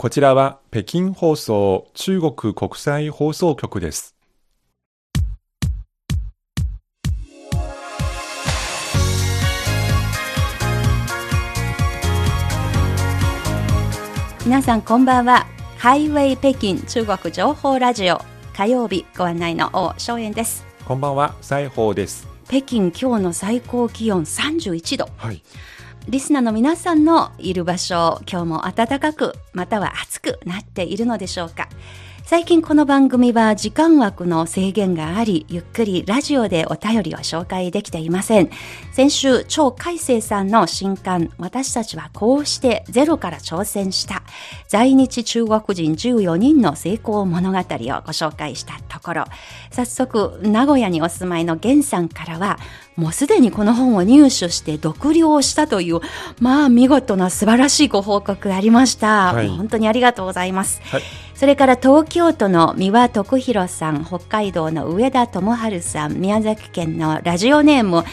こちらは北京放送中国国際放送局です。皆さんこんばんは。ハイウェイ北京中国情報ラジオ火曜日ご案内の王正円です。こんばんは、西宝です。北京今日の最高気温31度。はい。リスナーの皆さんのいる場所、今日も暖かく、または暑くなっているのでしょうか。最近この番組は時間枠の制限があり、ゆっくりラジオでお便りを紹介できていません。先週、超海星さんの新刊、私たちはこうしてゼロから挑戦した、在日中国人14人の成功物語をご紹介したところ、早速、名古屋にお住まいの源さんからは、もうすでにこの本を入手して読了したという、まあ見事な素晴らしいご報告ありました。はい、本当にありがとうございます。はいそれから東京都の三輪徳弘さん、北海道の上田智春さん、宮崎県のラジオネーム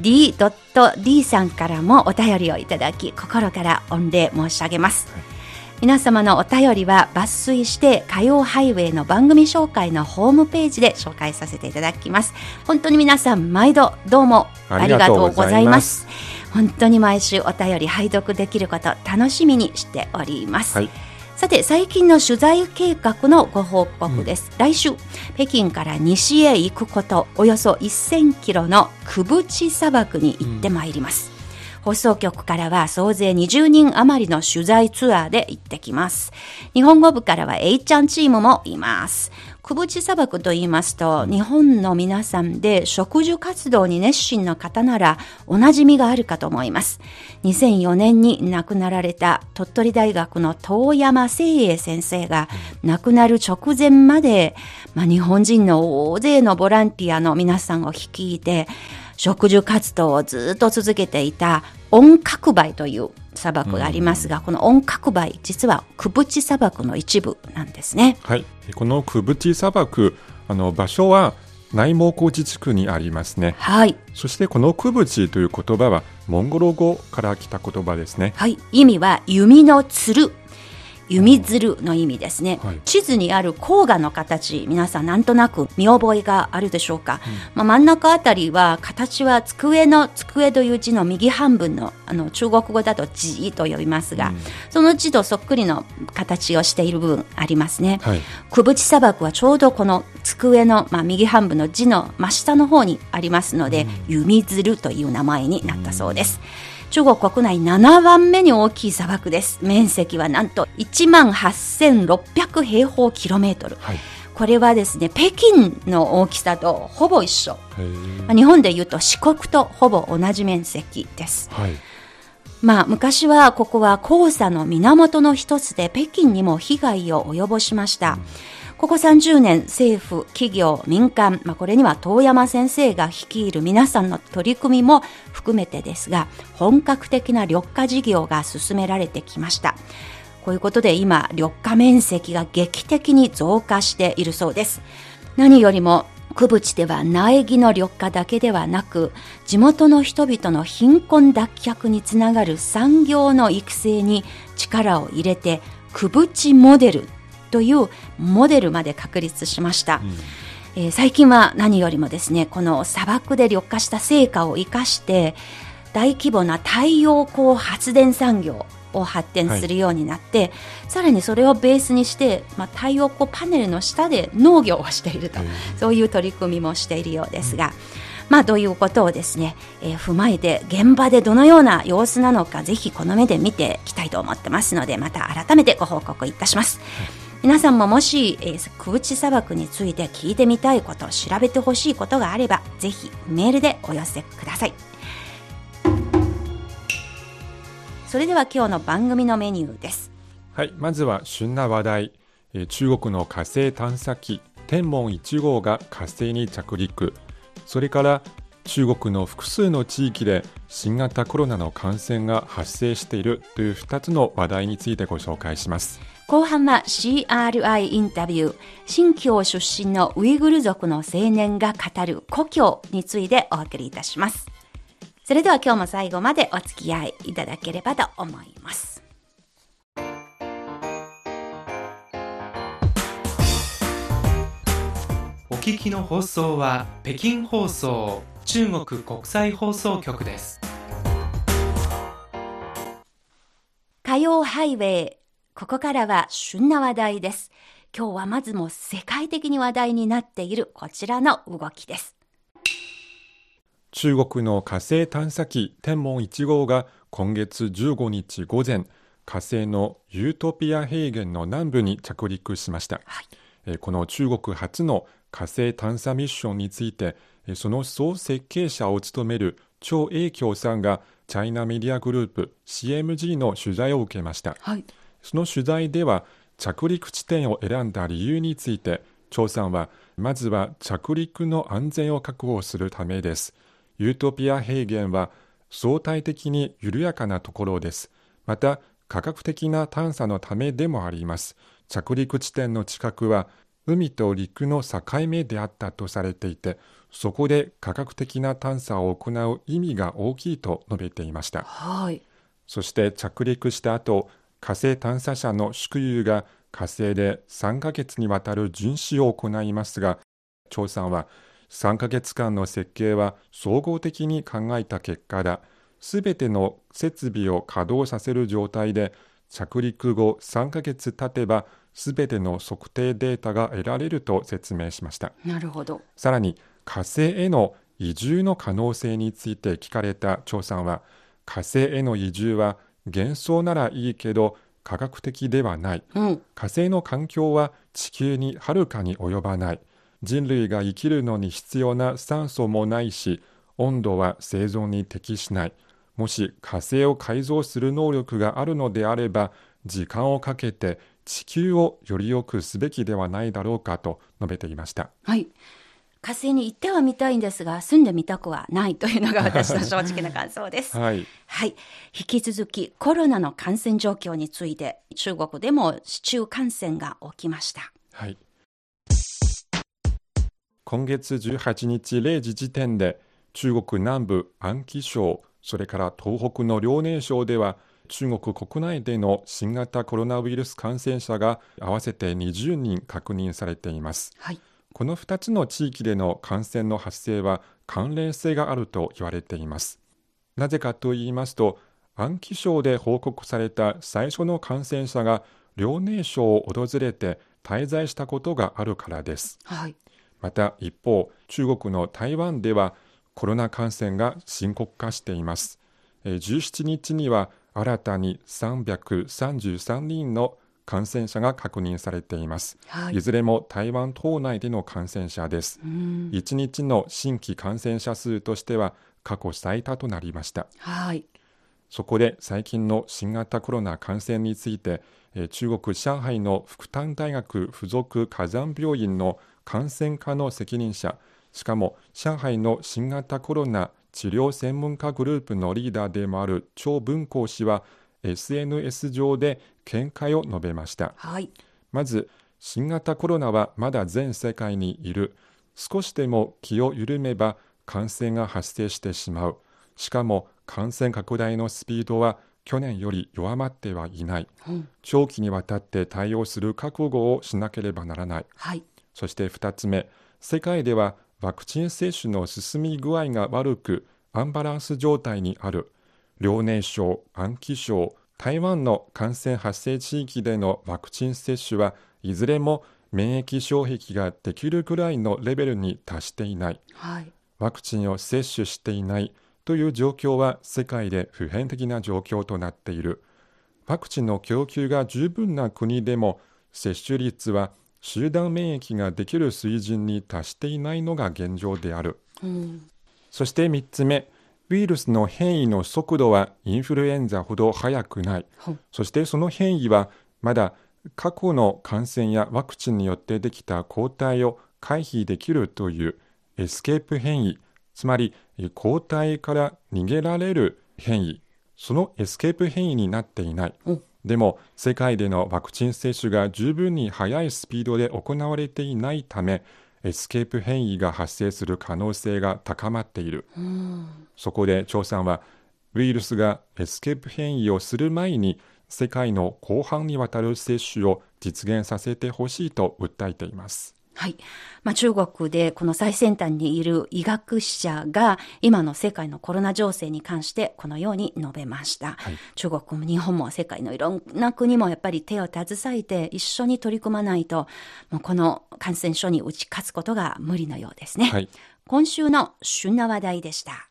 D.D さんからもお便りをいただき、心から御礼申し上げます。はい皆様のお便りは抜粋して火曜ハイウェイの番組紹介のホームページで紹介させていただきます。本当に皆さん毎度どうもありがとうございます。本当に毎週お便り拝読できること楽しみにしております、はい。さて最近の取材計画のご報告です、うん、来週北京から西へ行くことおよそ1000キロのクブチ砂漠に行ってまいります、うん、放送局からは総勢20人余りの取材ツアーで行ってきます日本語部からは A ちゃんチームもいます久保地砂漠と言いますと、日本の皆さんで植樹活動に熱心な方ならおなじみがあるかと思います。2004年に亡くなられた鳥取大学の遠山誠英先生が亡くなる直前まで、まあ、日本人の大勢のボランティアの皆さんを率いて、植樹活動をずっと続けていた音角梅という砂漠がありますが、うん、この音角梅実はクブチ砂漠の一部なんですね。はい、このクブチ砂漠あの場所は内蒙古自治区にありますね。はい。そしてこのクブチという言葉はモンゴル語から来た言葉ですね。はい。意味は弓のつる弓鶴の意味ですね、はい、地図にある黄河の形皆さんなんとなく見覚えがあるでしょうか、うん、まあ、真ん中あたりは形は机の机という字の右半分のあの中国語だと字と呼びますが、うん、その字とそっくりの形をしている部分ありますね、はい、久淵砂漠はちょうどこの机の、まあ、右半分の字の真下の方にありますので、うん、弓鶴という名前になったそうです、中国国内7番目に大きい砂漠です。面積はなんと1万8600平方キロメートル。はい。これはですね北京の大きさとほぼ一緒。日本でいうと四国とほぼ同じ面積です、はい、まあ昔はここは黄砂の源の一つで北京にも被害を及ぼしました、うんここ30年、政府、企業、民間、まあ、これには遠山先生が率いる皆さんの取り組みも含めてですが、本格的な緑化事業が進められてきました。こういうことで今、緑化面積が劇的に増加しているそうです。何よりも、区淵では苗木の緑化だけではなく、地元の人々の貧困脱却につながる産業の育成に力を入れて、区淵モデルというモデルまで確立しました。うんえー、最近は何よりもですねこの砂漠で緑化した成果を生かして大規模な太陽光発電産業を発展するようになって、はい、さらにそれをベースにして、まあ、太陽光パネルの下で農業をしていると、そういう取り組みもしているようですが、うん、まあ、どういうことをですね、えー、踏まえて現場でどのような様子なのかぜひこの目で見ていきたいと思ってますのでまた改めてご報告いたします。はい皆さんももし、えー、空地砂漠について聞いてみたいこと調べてほしいことがあればぜひメールでお寄せください。それでは今日の番組のメニューです。はいまずは旬な話題、えー、中国の火星探査機天文1号が火星に着陸。それから中国の複数の地域で新型コロナの感染が発生しているという2つの話題についてご紹介します。後半は CRI インタビュー、新疆出身のウイグル族の青年が語る故郷についてお送りいたします。それでは今日も最後までお付き合いいただければと思います。お聞きの放送は北京放送中国国際放送局です。火曜ハイウェイここからは旬な話題です。今日はまずも世界的に話題になっているこちらの動きです。中国の火星探査機天文1号が今月15日午前火星のユートピア平原の南部に着陸しました、はい、この中国初の火星探査ミッションについてその総設計者を務める張英京さんがチャイナメディアグループ CMG の取材を受けました、はい、その取材では着陸地点を選んだ理由について張さんはまずは着陸の安全を確保するためですユートピア平原は相対的に緩やかなところです。また、科学的な探査のためでもあります。着陸地点の近くは海と陸の境目であったとされていて、そこで科学的な探査を行う意味が大きいと述べていました。はい。そして着陸した後、火星探査車の宿友が火星で3ヶ月にわたる巡視を行いますが、張さんは3ヶ月間の設計は総合的に考えた結果だ。すべての設備を稼働させる状態で、着陸後3ヶ月経てば、すべての測定データが得られると説明しました。なるほど。さらに、火星への移住の可能性について聞かれた張さんは、火星への移住は幻想ならいいけど、科学的ではない、うん、火星の環境は地球にはるかに及ばない人類が生きるのに必要な酸素もないし、温度は生存に適しない。もし火星を改造する能力があるのであれば、時間をかけて地球をより良くすべきではないだろうかと述べていました。はい。火星に行ってはみたいんですが、住んでみたくはないというのが私の正直な感想です。はい。はい。引き続きコロナの感染状況について、中国でも市中感染が起きました。はい。今月18日0時時点で中国南部安徽省それから東北の遼寧省では中国国内での新型コロナウイルス感染者が合わせて20人確認されています、はい、この2つの地域での感染の発生は関連性があると言われています。なぜかと言いますと安徽省で報告された最初の感染者が遼寧省を訪れて滞在したことがあるからです、はい。また一方、中国の台湾ではコロナ感染が深刻化しています。17日には新たに333人の感染者が確認されています、はい、いずれも台湾島内での感染者です。1日の新規感染者数としては過去最多となりました、はい、そこで最近の新型コロナ感染について中国上海の福旦大学附属火山病院の感染科の責任者、しかも上海の新型コロナ治療専門家グループのリーダーでもある張文光氏は SNS 上で見解を述べました、はい、まず新型コロナはまだ全世界にいる。少しでも気を緩めば感染が発生してしまう。しかも感染拡大のスピードは去年より弱まってはいない、うん、長期にわたって対応する覚悟をしなければならない、はい。そして2つ目、世界ではワクチン接種の進み具合が悪く、アンバランス状態にある。遼寧省、安徽省、台湾の感染発生地域でのワクチン接種はいずれも免疫障壁ができるぐらいのレベルに達していない、はい、ワクチンを接種していないという状況は世界で普遍的な状況となっている。ワクチンの供給が十分な国でも接種率は集団免疫ができる水準に達していないのが現状である、うん、そして3つ目ウイルスの変異の速度はインフルエンザほど速くない、そしてその変異はまだ過去の感染やワクチンによってできた抗体を回避できるというエスケープ変異。つまり抗体から逃げられる変異。そのエスケープ変異になっていない、うんでも世界でのワクチン接種が十分に速いスピードで行われていないためエスケープ変異が発生する可能性が高まっている、そこで張さんはウイルスがエスケープ変異をする前に世界の広範にわたる接種を実現させてほしいと訴えていますはい。まあ、中国でこの最先端にいる医学者が今の世界のコロナ情勢に関してこのように述べました。はい、中国も日本も世界のいろんな国もやっぱり手を携えて一緒に取り組まないと、もうこの感染症に打ち勝つことが無理のようですね。はい、今週の旬な話題でした。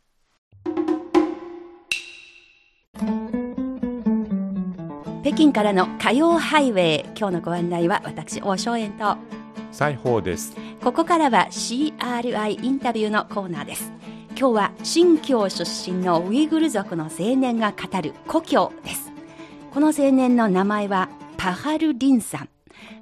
北京からの火曜ハイウェイ今日のご案内は私大正円と西宝です。ここからは CRI インタビューのコーナーです。今日は新疆出身のウイグル族の青年が語る故郷です。この青年の名前はパハル・リンさん。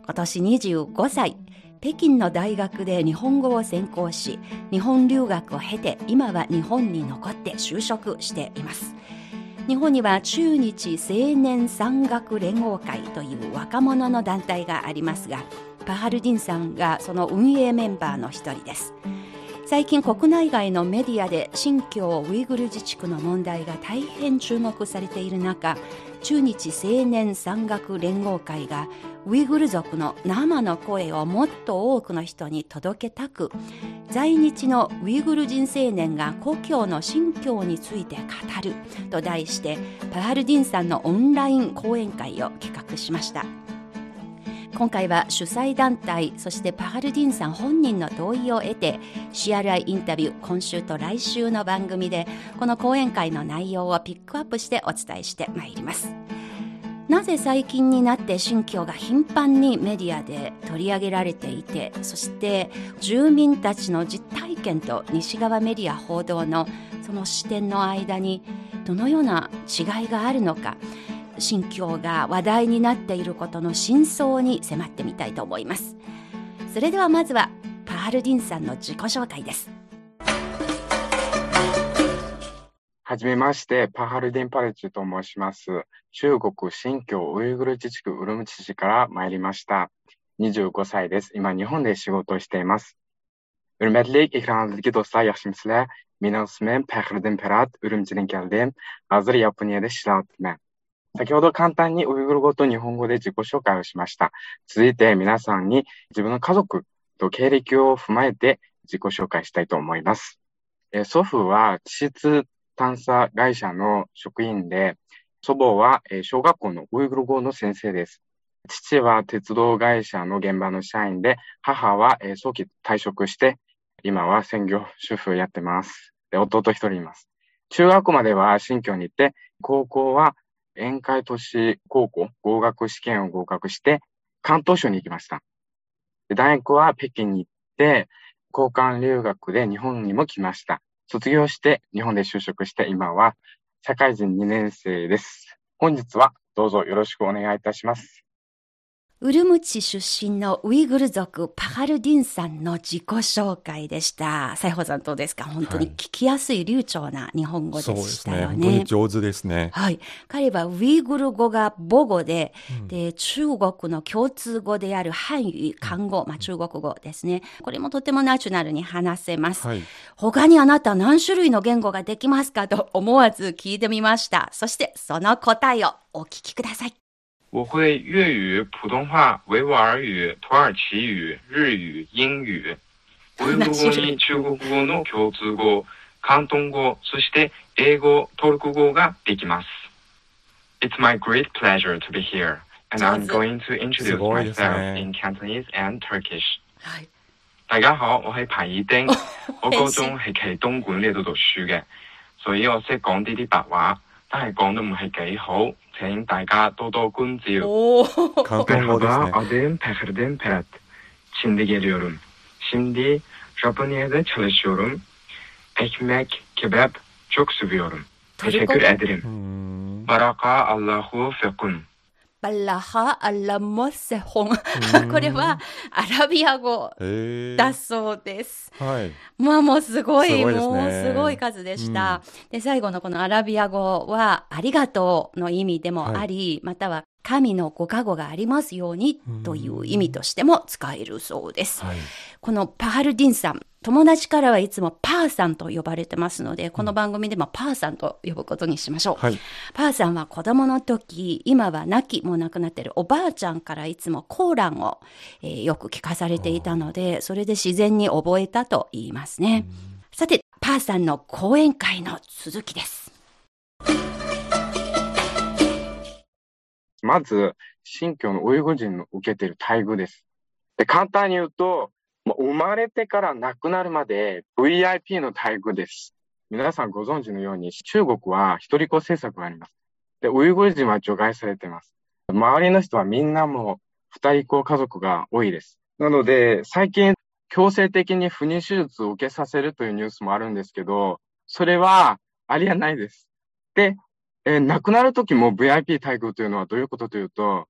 今年25歳。北京の大学で日本語を専攻し日本留学を経て今は日本に残って就職しています。日本には中日青年山岳連合会という若者の団体がありますがパハルディンさんがその運営メンバーの一人です。最近国内外のメディアで新疆ウイグル自治区の問題が大変注目されている中中日青年山岳連合会がウイグル族の生の声をもっと多くの人に届けたく在日のウイグル人青年が故郷の新疆について語ると題してパハルディンさんのオンライン講演会を企画しました。今回は主催団体そしてパハルディンさん本人の同意を得て CRI インタビュー今週と来週の番組でこの講演会の内容をピックアップしてお伝えしてまいります。なぜ最近になって新疆が頻繁にメディアで取り上げられていてそして住民たちの実体験と西側メディア報道のその視点の間にどのような違いがあるのか。新疆が話題になっていることの真相に迫ってみたいと思いますそれではまずはパールディンさんの自己紹介ですはじめまして、パハルディンパレチュと申します。中国新疆ウイグル自治区ウルムチ市から参りました。25歳です。今、日本で仕事をしています。Hürmetlik ekranınızdaki dostlar yaxshimisilar? Mening ismim Pahriddin Pirat, Urumchidan keldim. Hozir Yaponiyada ishlayapman. 先ほど簡単にウイグル語と日本語で自己紹介をしました。続いて皆さんに自分の家族と経歴を踏まえて自己紹介したいと思います。え祖父は地質探査会社の職員で、祖母は小学校のウイグル語の先生です。父は鉄道会社の現場の社員で、母は早期退職して、今は専業主婦やってます。で弟一人います。中学校までは新疆に行って、高校は宴会都市高校合格試験を合格して、関東省に行きました。大学は北京に行って、交換留学で日本にも来ました。卒業して日本で就職して今は社会人2年生です。本日はどうぞよろしくお願いいたします。ウルムチ出身のウイグル族パハルディンさんの自己紹介でした。西宝さんどうですか？本当に聞きやすい流暢な日本語でしたよね。はい、ね本当に上手ですね。はい。彼はウイグル語が母語で、うん、で、中国の共通語である漢語、漢語、まあ中国語ですね。これもとてもナチュラルに話せます。はい、他にあなた何種類の言語ができますか？と思わず聞いてみました。そしてその答えをお聞きください。我会粤语、普通話、維吾爾語、土耳其語、日語、英語。ウイグル語に中国語の共通語、広東語、そして英語、トルコ語ができます。It's my great pleasure to be here, and I'm going to introduce myself in Cantonese and Turkish. 大家好，我係彭爾丁，我高中係喺東莞呢度讀書嘅，所以我識講啲啲白話，但係講得唔係幾好。 請大家多多關照。Merhaba, adım Pehrdin Perat. Şimdi geliyorum. Şimdi Japonya'da çalışıyorum. Ekmek, kebap çok seviyorum. Teşekkür ederim. Baraka Allahu fekun. バラハ・アラモセホン。これはアラビア語だそうです。はい。まあもうすごい、すもうすごい数でした、うん、で、最後のこのアラビア語は、ありがとうの意味でもあり、はい、または神のご加護がありますようにという意味としても使えるそうです。はい、このパハルディンさん、友達からはいつもパーさんと呼ばれてますので、この番組でもパーさんと呼ぶことにしましょう。はい。パーさんは子供の時、今は亡きもう亡くなってるおばあちゃんからいつもコーランを、えー、よく聞かされていたので、それで自然に覚えたと言いますね。さて、パーさんの講演会の続きです。まず、新疆のウイグル人の受けている待遇です。で簡単に言うと、生まれてから亡くなるまで VIP の待遇です。皆さんご存知のように、中国は一人子政策があります。で、ウイグル人は除外されています。周りの人はみんなもう二人子家族が多いです。なので、最近強制的に不妊手術を受けさせるというニュースもあるんですけど、それはありえないです。で、えー、亡くなる時も VIP 待遇というのはどういうことというと、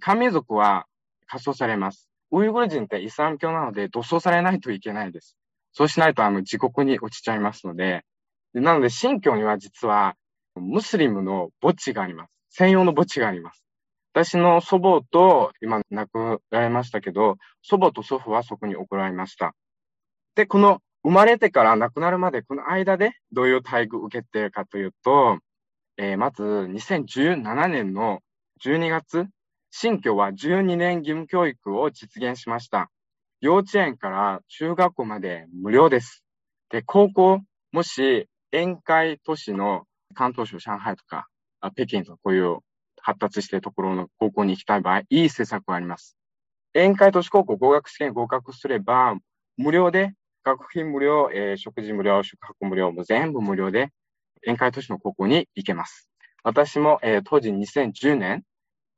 漢民族は火葬されます。ウイグル人ってイスラム教なので、土葬されないといけないです。そうしないと、あの、自国に落ちちゃいますので、でなので、新教には実は、ムスリムの墓地があります。専用の墓地があります。私の祖母と、今亡くなられましたけど、祖母と祖父はそこに送られました。で、この生まれてから亡くなるまで、この間でどういう待遇を受けているかというと、えー、まず2017年の12月、新居は12年義務教育を実現しました。幼稚園から中学校まで無料です。で、高校、もし沿海都市の関東省上海とか、北京とかこういう発達しているところの高校に行きたい場合、いい施策があります。沿海都市高校合格試験合格すれば、無料で、学費無料、えー、食事無料、宿泊無料、も全部無料で宴会都市の高校に行けます。私も、えー、当時2010年、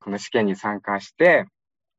この試験に参加して、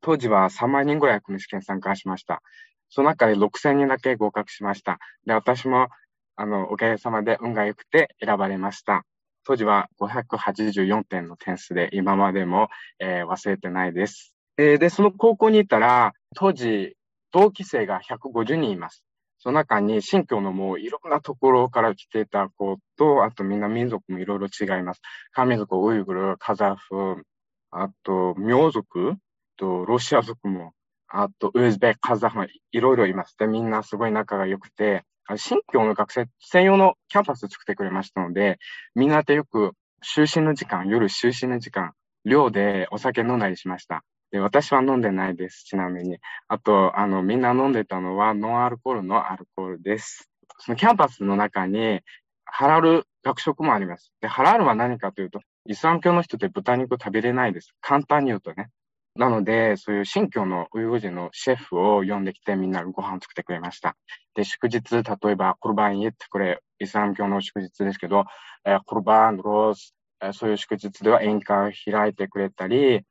当時は3万人ぐらいこの試験に参加しました。その中で6000人だけ合格しました。で、私も、あの、おかげさまで運が良くて選ばれました。当時は584点の点数で今までも、えー、忘れてないです。えー、で、その高校に行ったら、当時、同期生が150人います。その中に新疆のもういろんなところから来ていた子と、あとみんな民族もいろいろ違います。漢民族、ウイグル、カザフ、あと、苗族？と、ロシア族も、あと、ウズベク、カザフもいろいろいます。で、みんなすごい仲が良くて、新疆の学生専用のキャンパス作ってくれましたので、みんなでよく就寝の時間、夜就寝の時間、寮でお酒飲んだりしました。で、私は飲んでないです、ちなみに。あと、あの、みんな飲んでたのはノンアルコールのアルコールです。そのキャンパスの中に、ハラル学食もあります。で、ハラルは何かというと、イスラム教の人って豚肉食べれないです。簡単に言うとね。なので、そういう新疆のウイグル人のシェフを呼んできてみんなご飯を作ってくれました。で、祝日、例えば、コルバンイエってこれ、イスラム教の祝日ですけど、えー、コルバン、ロース、えー、そういう祝日では宴会を開いてくれたり、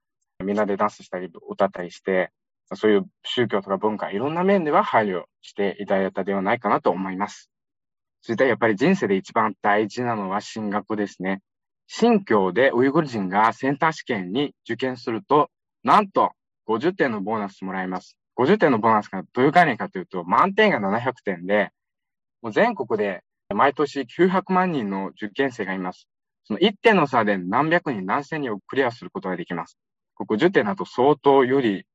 みんなでダンスしたり、歌ったりして、そういう宗教とか文化、いろんな面では配慮していただいたではないかなと思います。それでやっぱり人生で一番大事なのは進学ですね。新教でウイグル人がセンター試験に受験すると、なんと50点のボーナスもらえます。50点のボーナスがどういう概念かというと、満点が700点で、もう全国で毎年900万人の受験生がいます。その1点の差で何百人何千人をクリアすることができます。50点だと相当有利。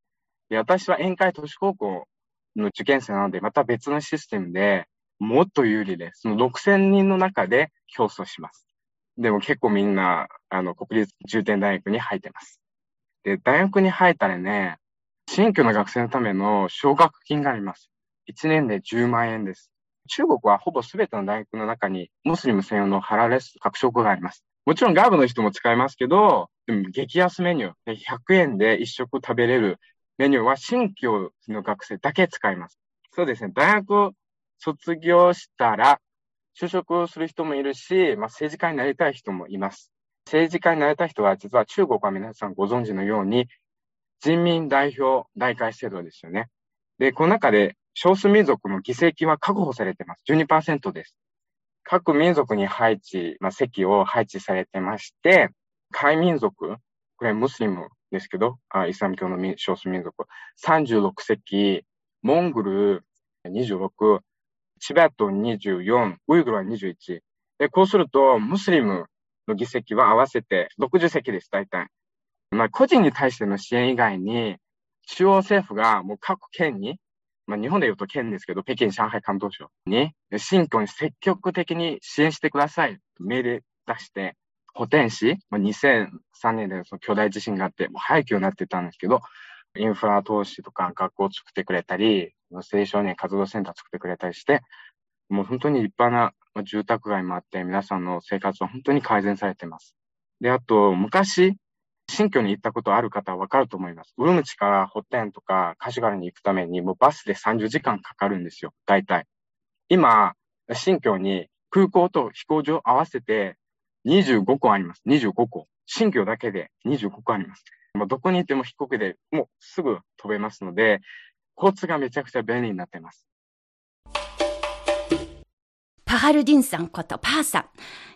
で、私は宴会都市高校の受験生なので、また別のシステムでもっと有利で、その6000人の中で競争します。でも結構みんな、あの、国立重点大学に入ってます。で、大学に入ったらね、新居の学生のための奨学金があります。1年で10万円です。中国はほぼ全ての大学の中にムスリム専用のハラレス学食があります。もちろん外部の人も使えますけど、でも激安メニュー、100円で1食食べれるメニューは新教の学生だけ使います。そうですね。大学卒業したら就職する人もいるし、まあ、政治家になりたい人もいます。政治家になりた人は実は中国は皆さんご存知のように人民代表大会制度ですよね。で、この中で少数民族の議席は確保されています。12%です。各民族に配置、まあ、席を配置されてまして、海民族、これムスリムですけど、あイスラム教の少数民族、36席、モンゴル26、チベット24、ウイグルは21。で、こうすると、ムスリムの議席は合わせて60席です、大体。まあ、個人に対しての支援以外に、中央政府がもう各県にまあ、日本で言うと県ですけど、北京、上海、関東省に、新疆に積極的に支援してください。命令出して、補填し、まあ、2003年でその巨大地震があって、もう廃墟になってたんですけど、インフラ投資とか学校を作ってくれたり、青少年活動センター作ってくれたりして、もう本当に立派な住宅街もあって、皆さんの生活は本当に改善されています。で、あと、昔、新居に行ったことある方はわかると思います。ウルムチからホッテンとかカシュガルに行くために、もうバスで30時間かかるんですよ。大体。今、新居に空港と飛行場合わせて25個あります。25個。新居だけで25個あります。もうどこにいても飛行機でもうすぐ飛べますので、交通がめちゃくちゃ便利になっています。パハルディンさんことパーさ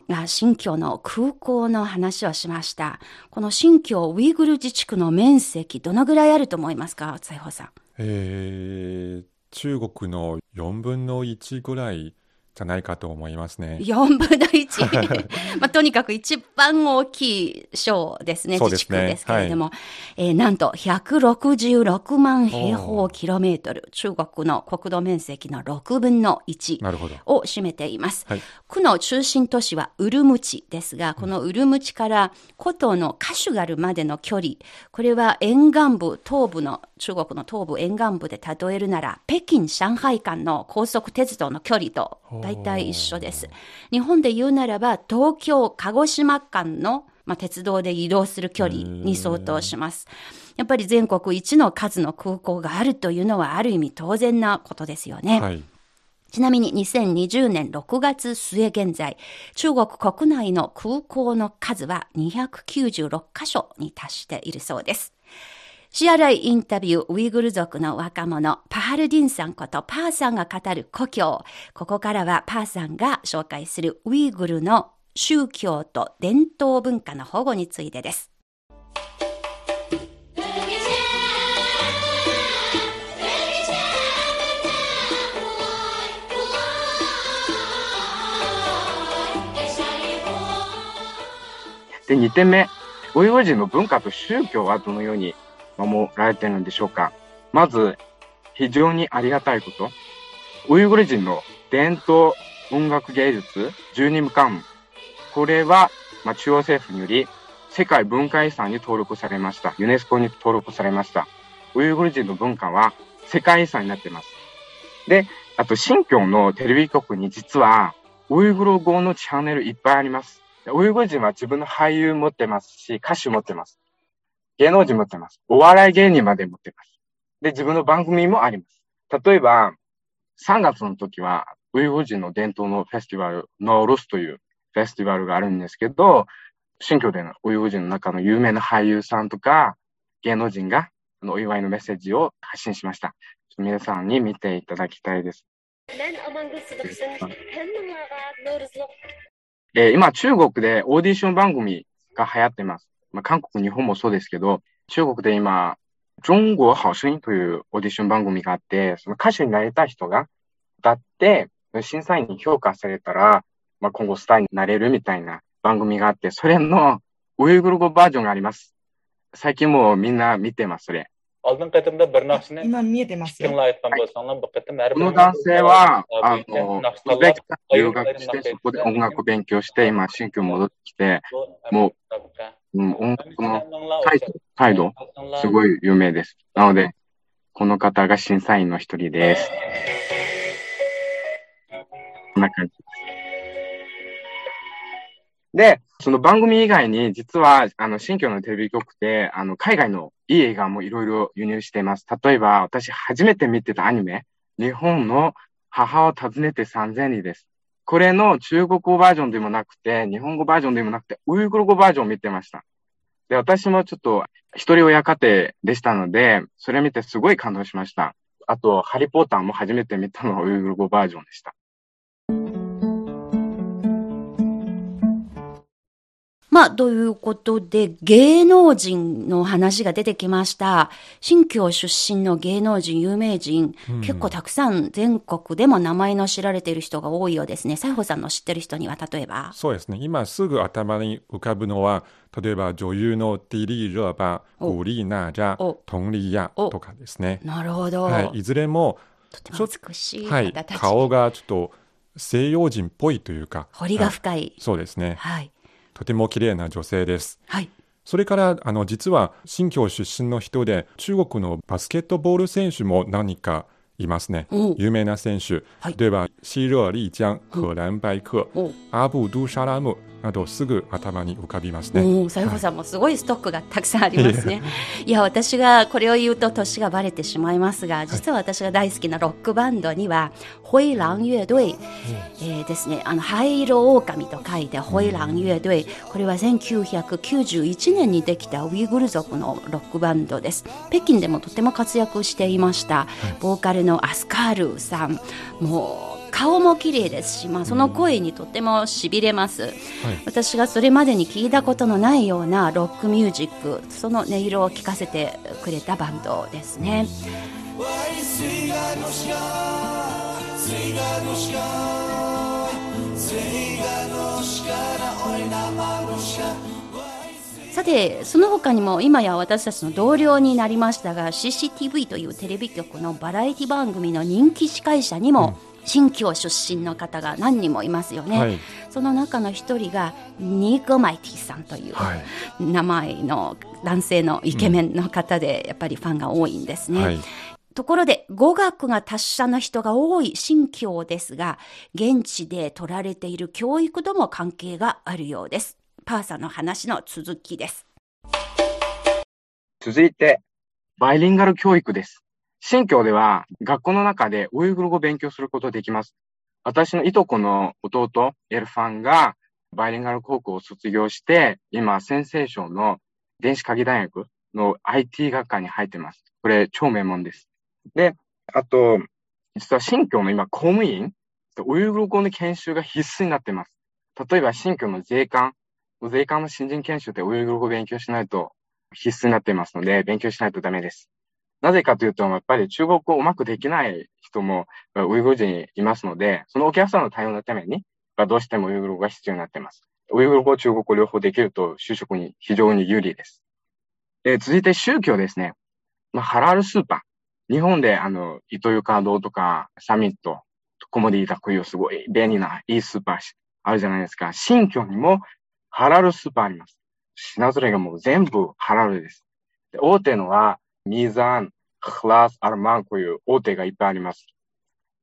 んが新疆の空港の話をしました。この新疆ウイグル自治区の面積、どのぐらいあると思いますか、財宝さん。えー、中国の4分の1ぐらいじゃないかと思いますね。4分の1。まあ、とにかく一番大きい省ですね、自治区ですけれども、はい、えー、なんと166万平方キロメートル、中国の国土面積の6分の1を占めています。はい、区の中心都市はウルムチですが、このウルムチから古都のカシュガルまでの距離、これは沿岸部、東部の、中国の東部沿岸部で例えるなら、北京、上海間の高速鉄道の距離と大体一緒です。日本で言うならば、東京、鹿児島間の、まあ、鉄道で移動する距離に相当します。やっぱり全国一の数の空港があるというのはある意味当然なことですよね。はいちなみに2020年6月末現在、中国国内の空港の数は296カ所に達しているそうです。シアライインタビューウイグル族の若者、パハルディンさんことパーさんが語る故郷。ここからはパーさんが紹介するウイグルの宗教と伝統文化の保護についてです。で、2点目。ウイグル人の文化と宗教はどのように守られてるんでしょうかまず、非常にありがたいこと。ウイグル人の伝統音楽芸術12部間。これは、まあ、中央政府により世界文化遺産に登録されました。ユネスコに登録されました。ウイグル人の文化は世界遺産になっています。で、あと、新疆のテレビ局に実は、ウイグル語のチャンネルいっぱいあります。ウイグル人は自分の俳優持ってますし、歌手持ってます。芸能人持ってます。お笑い芸人まで持ってます。で、自分の番組もあります。例えば、3月の時は、ウイグル人の伝統のフェスティバル、ノーロスというフェスティバルがあるんですけど、新居でのウイグル人の中の有名な俳優さんとか、芸能人がお祝いのメッセージを発信しました。皆さんに見ていただきたいです。えー、今、中国でオーディション番組が流行ってます。まあ、韓国、日本もそうですけど、中国で今、中国好声音というオーディション番組があって、その歌手になりたい人が歌って、審査員に評価されたら、まあ、今後スターになれるみたいな番組があって、それのウイグル語バージョンがあります。最近もうみんな見てます、それ。今見えてますよ。この男性は、あの、ベキスタン留学して、そこで音楽勉強して、今、新居戻ってきて、もう、うん、音楽の態度、態度、すごい有名です。なので、この方が審査員の一人です。こんな感じです。で、その番組以外に、実は、あの、新居のテレビ局で、あの、海外のいい映画もいろいろ輸入しています。例えば、私初めて見てたアニメ、日本の母を訪ねて3000人です。これの中国語バージョンでもなくて、日本語バージョンでもなくて、ウイグル語バージョンを見てました。で、私もちょっと一人親家庭でしたので、それ見てすごい感動しました。あと、ハリーポーターも初めて見たのはウイグル語バージョンでした。まあ、ということで、芸能人の話が出てきました。新疆出身の芸能人、有名人、うん、結構たくさん全国でも名前の知られている人が多いようですね。西郷さんの知ってる人には、例えば。そうですね。今すぐ頭に浮かぶのは、例えば女優のディリー・バ、古力ナジャ、トンリーヤとかですね。なるほど。はい。いずれも、とても美しいはい、顔がちょっと西洋人っぽいというか彫りが深い、そうですね、はい、とても綺麗な女性です。はい。それからあの実は新疆出身の人で中国のバスケットボール選手も何かいますね。有名な選手、はい、例えばシーロー・リー・ジャン、荷蘭・バイク、アブ・ドゥ・シャラムなどすぐ頭に浮かびますね。さよこさんもすごいストックがたくさんありますね。いや私がこれを言うと年がバレてしまいますが、実は私が大好きなロックバンドにはホイラン乐隊、えー、ですね。あの灰色狼と書いてホイラン乐隊。これは1991年にできたウイグル族のロックバンドです。北京でもとても活躍していました。ボーカルのアスカールさん、もう顔も綺麗ですし、まあ、その声にとてもしびれます、はい、私がそれまでに聞いたことのないようなロックミュージックその音色を聞かせてくれたバンドですね。さてその他にも今や私たちの同僚になりましたが CCTV というテレビ局のバラエティ番組の人気司会者にも、うん新疆出身の方が何人もいますよね、はい、その中の一人がニーク・マイティさんという名前の男性のイケメンの方で、やっぱりファンが多いんですね。はいところで、語学が達者な人が多い新疆ですが、現地で取られている教育とも関係があるようです。パーさんの話の続きです。続いて、バイリンガル教育です。新疆では学校の中でウイグル語を勉強することができます。私のいとこの弟、エルファンがバイリンガル高校を卒業して、今、先生省の電子科技大学の IT 学科に入ってます。これ、超名門です。で、あと、実は新疆の今、公務員、ウイグル語の研修が必須になってます。例えば、新疆の税関、税関の新人研修でウイグル語を勉強しないと必須になっていますので、勉強しないとダメです。なぜかというと、やっぱり中国語をうまくできない人もウイグル人いますので、そのお客さんの対応のために、どうしてもウイグル語が必要になっています。ウイグル語、中国語両方できると就職に非常に有利です。で続いて宗教ですね。まあ、ハラールスーパー。日本であの、イトユカ堂とかサミット、コモディタクイオすごい便利ないいスーパーあるじゃないですか。新居にもハラルスーパーあります。品揃えがもう全部ハラルです。で大手のはミザン、クラス、アルマンこういう大手がいっぱいあります。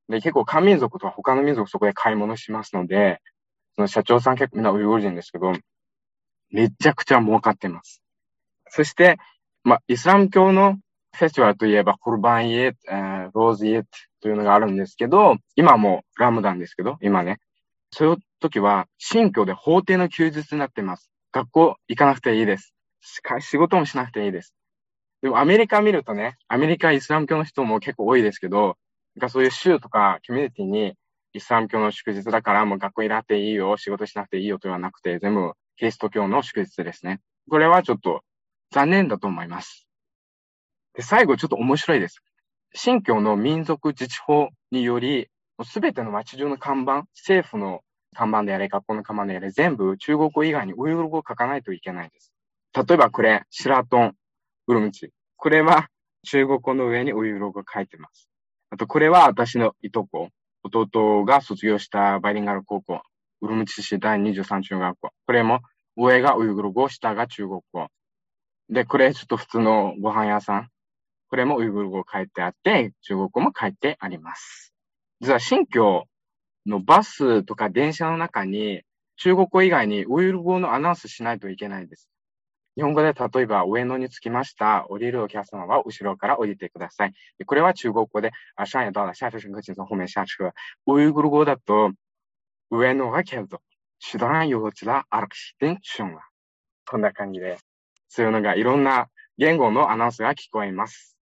で、結構漢民族とか他の民族そこで買い物しますので、その社長さん結構みんなウイグル人ですけど、めちゃくちゃ儲かってます。そして、まあ、イスラム教のフェスティバルといえば、コルバンイエット、え、ローズイエットというのがあるんですけど、今もラムダンですけど、今ね。そういう時は、新教で法廷の休日になってます。学校行かなくていいです。仕事もしなくていいです。でもアメリカ見るとね、アメリカイスラム教の人も結構多いですけど、なんかそういう州とかコミュニティにイスラム教の祝日だからもう学校いなくていいよ、仕事しなくていいよとはなくて、全部キリスト教の祝日ですね。これはちょっと残念だと思います。で、最後ちょっと面白いです。新教の民族自治法により、すべての街中の看板、政府の看板であれ、学校の看板であれ、全部中国語以外にウイグル語を書かないといけないです。例えばこれ、シラトン、ウルムチ。これは中国語の上にウイグル語が書いてます。あと、これは私のいとこ、弟が卒業したバイリンガル高校、ウルムチ市第23中学校。これも上がウイグル語、下が中国語。で、これちょっと普通のご飯屋さん。これもウイグル語書いてあって、中国語も書いてあります。実は新疆のバスとか電車の中に中国語以外にウイグル語のアナウンスしないといけないです。日本語で例えば上野に着きました。降りるお客様は後ろから降りてください。これは中国語で、あ、上野到了、下车乘客请从后面下车。ウイグル語だと、上野が継続。手段用地ら歩きしてションは。こんな感じで、そういうのがいろんな言語のアナウンスが聞こえます。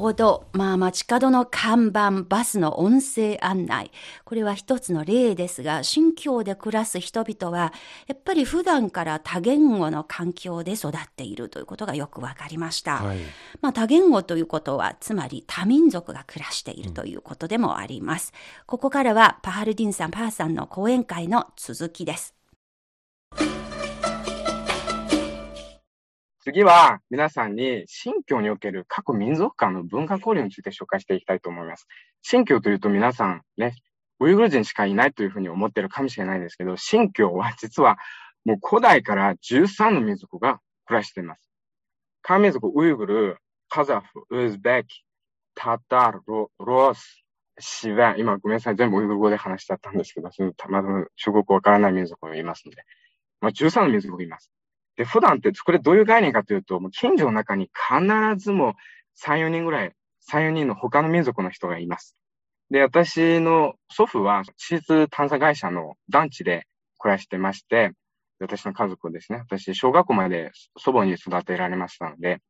ほど、まあ、街角の看板、バスの音声案内。これは一つの例ですが、新疆で暮らす人々は、やっぱり普段から多言語の環境で育っているということがよくわかりました。はい、まあ、多言語ということは、つまり多民族が暮らしているということでもあります。うん、ここからは、パハルディンさん、パーさんの講演会の続きです。次は皆さんに新疆における各民族間の文化交流について紹介していきたいと思います。新疆というと皆さんね、ウイグル人しかいないというふうに思ってるかもしれないんですけど、新疆は実はもう古代から13の民族が暮らしています。漢民族、ウイグル、カザフ、ウズベキ、タタール、ロロス、シヴェ今ごめんなさい、全部ウイグル語で話しちゃったんですけど、そのま中国わからない民族がいますので、まあ、13の民族がいます。で、普段って、これどういう概念かというと、もう近所の中に必ずも3、4人ぐらい、3、4人の他の民族の人がいます。で、私の祖父は地質探査会社の団地で暮らしてまして、私の家族ですね。私、小学校まで祖母に育てられましたので、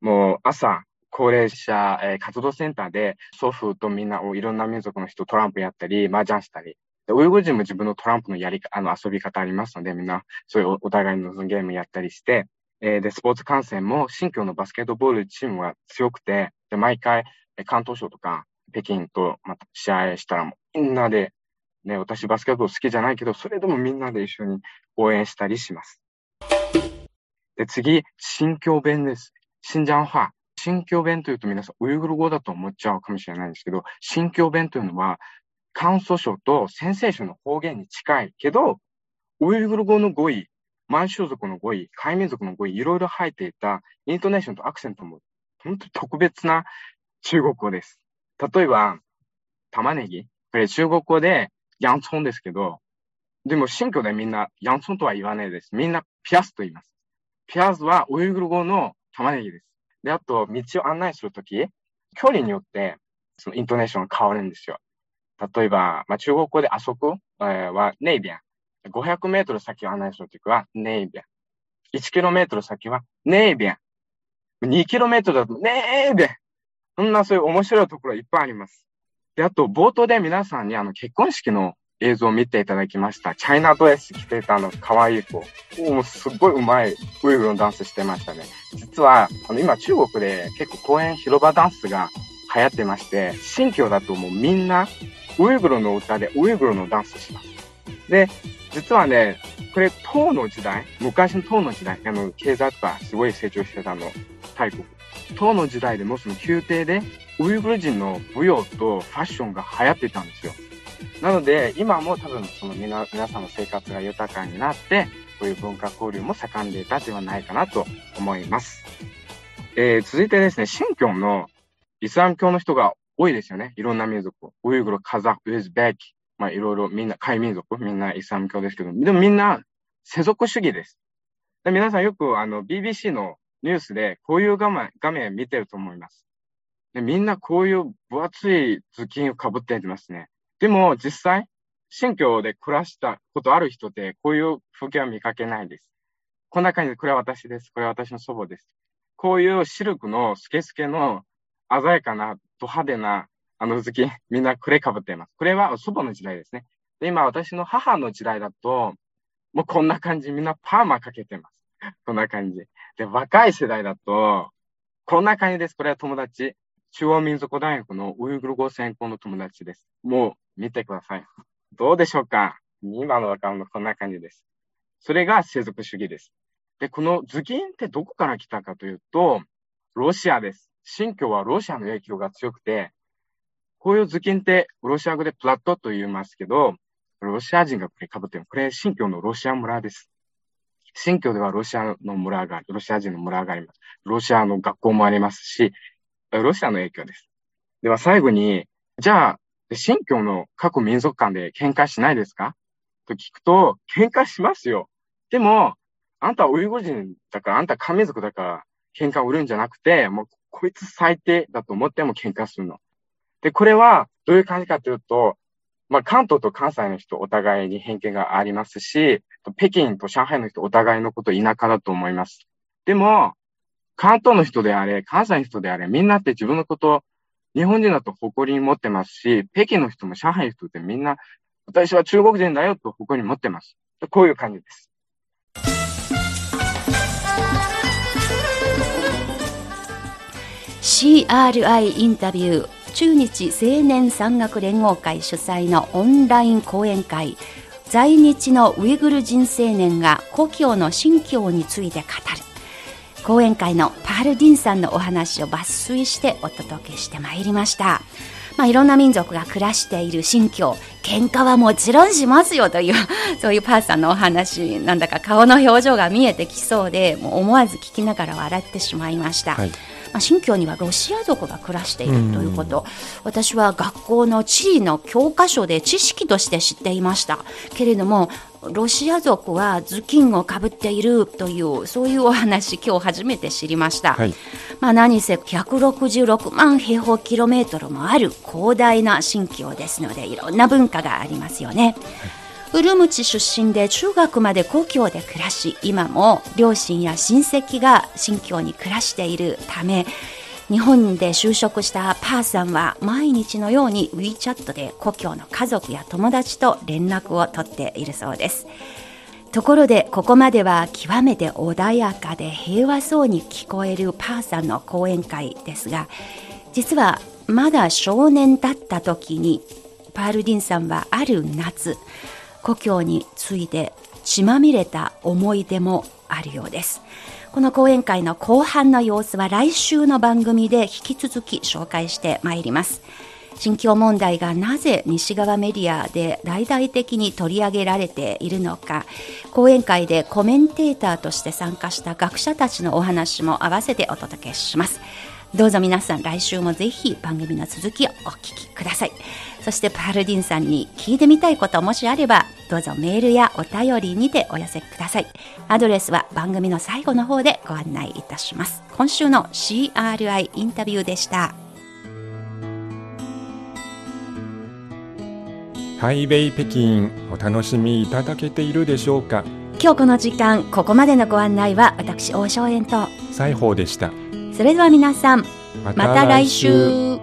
もう朝、高齢者、え、活動センターで祖父とみんなを、いろんな民族の人トランプやったり、麻雀したり、で、ウイグル人も自分のトランプのやり、あの、遊び方ありますので、みんな、そういうお互いのゲームやったりして、えー、で、スポーツ観戦も、新疆のバスケットボールチームが強くて、で、毎回、関東省とか、北京と、また、試合したら、みんなで、ね、私バスケットボール好きじゃないけど、それでもみんなで一緒に応援したりします。で、次、新疆弁です。新疆話。新疆弁というと皆さんウイグル語だと思っちゃうかもしれないんですけど、新疆弁というのは簡素書と先生書の方言に近いけど、ウイグル語の語彙、満州族の語彙、海民族の語彙、いろいろ入っていたイントネーションとアクセントも本当に特別な中国語です。例えば、玉ねぎ。これ中国語でヤンソンですけど、でも新居でみんなヤンソンとは言わないです。みんなピアスと言います。ピアスはウイグル語の玉ねぎです。で、あと道を案内するとき、距離によってそのイントネーションが変わるんですよ。例えば、まあ、中国語であそこ、えー、はネイビアン。500メートル先を案内するときはネイビアン。1キロメートル先はネイビアン。2キロメートルだとネイビアン。そんなそういう面白いところいっぱいあります。で、あと、冒頭で皆さんにあの結婚式の映像を見ていただきました。チャイナドレス着てたあの可愛い子。もうすっごい上手いウイグルのダンスしてましたね。実は、あの今中国で結構公園広場ダンスが流行ってまして、新疆だともうみんなウイグルの歌でウイグルのダンスします。で、実はね、これ、唐の時代、昔の唐の時代、あの、経済とかすごい成長してたの、大国。唐の時代でもその宮廷で、ウイグル人の舞踊とファッションが流行ってたんですよ。なので、今も多分その皆皆さんの生活が豊かになって、こういう文化交流も盛んでいたではないかなと思います。えー、続いてですね、新疆のイスラム教の人が多いですよね。いろんな民族。ウイグル、カザフ、ウズベキ、まあいろいろみんな、海民族、みんなイスラム教ですけど、でもみんな世俗主義です。で皆さんよくあの BBC のニュースでこういう画面画面見てると思います。でみんなこういう分厚い頭巾をかぶってますね。でも実際、新疆で暮らしたことある人ってこういう風景は見かけないです。こんな感じで、これは私です。これは私の祖母です。こういうシルクのスケスケの鮮やかなド派手なあの頭巾、みんなこれ被っています。これは祖母の時代ですね。で、今私の母の時代だと、もうこんな感じ、みんなパーマかけてます。こんな感じ。で、若い世代だと、こんな感じです。これは友達。中央民族大学のウイグル語専攻の友達です。もう見てください。どうでしょうか？今の若者こんな感じです。それが世俗主義です。で、この頭巾ってどこから来たかというと、ロシアです。新疆はロシアの影響が強くて、こういう頭巾ってロシア語でプラットと言いますけど、ロシア人がこれ被ってる。これ新疆のロシア村です。新疆ではロシアの村がある。ロシア人の村があります。ロシアの学校もありますし、ロシアの影響です。では最後に、じゃあ、新疆の各民族間で喧嘩しないですか？と聞くと、喧嘩しますよ。でも、あんたはウイグル人だから、あんた漢民族だから、喧嘩を売るんじゃなくて、もうこいつ最低だと思っても喧嘩するの。で、これはどういう感じかというと、まあ、関東と関西の人お互いに偏見がありますし、北京と上海の人お互いのこと田舎だと思います。でも、関東の人であれ、関西の人であれ、みんなって自分のこと日本人だと誇りに持ってますし、北京の人も上海の人ってみんな、私は中国人だよと誇りに持ってます。こういう感じです。CRI インタビュー中日青年山岳連合会主催のオンライン講演会在日のウイグル人青年が故郷の新疆について語る講演会のパール・ディンさんのお話を抜粋してお届けしてまいりました。まあ、いろんな民族が暮らしている新疆、喧嘩はもちろんしますよという、そういうパーさんのお話、なんだか顔の表情が見えてきそうで、もう思わず聞きながら笑ってしまいました。はいまあ、新疆にはロシア族が暮らしているということ、私は学校の地理の教科書で知識として知っていました。けれどもロシア族は頭巾をかぶっているというそういうお話今日初めて知りました、はい、まあ、何せ166万平方キロメートルもある広大な新疆ですのでいろんな文化がありますよね、はい、ウルムチ出身で中学まで故郷で暮らし今も両親や親戚が新疆に暮らしているため日本で就職したパーさんは毎日のように WeChat で故郷の家族や友達と連絡を取っているそうです。ところでここまでは極めて穏やかで平和そうに聞こえるパーさんの講演会ですが実はまだ少年だった時にパールディンさんはある夏故郷について血まみれた思い出もあるようです。この講演会の後半の様子は来週の番組で引き続き紹介してまいります。新疆問題がなぜ西側メディアで大々的に取り上げられているのか講演会でコメンテーターとして参加した学者たちのお話も合わせてお届けしますどうぞ皆さん来週もぜひ番組の続きをお聞きくださいそしてパールディンさんに聞いてみたいこともしあればどうぞメールやお便りにてお寄せください。アドレスは番組の最後の方でご案内いたします。今週の CRI インタビューでした。ハイウェイ北京お楽しみいただけているでしょうか？今日この時間ここまでのご案内は私王正円と西宝でした。それでは皆さんまた来週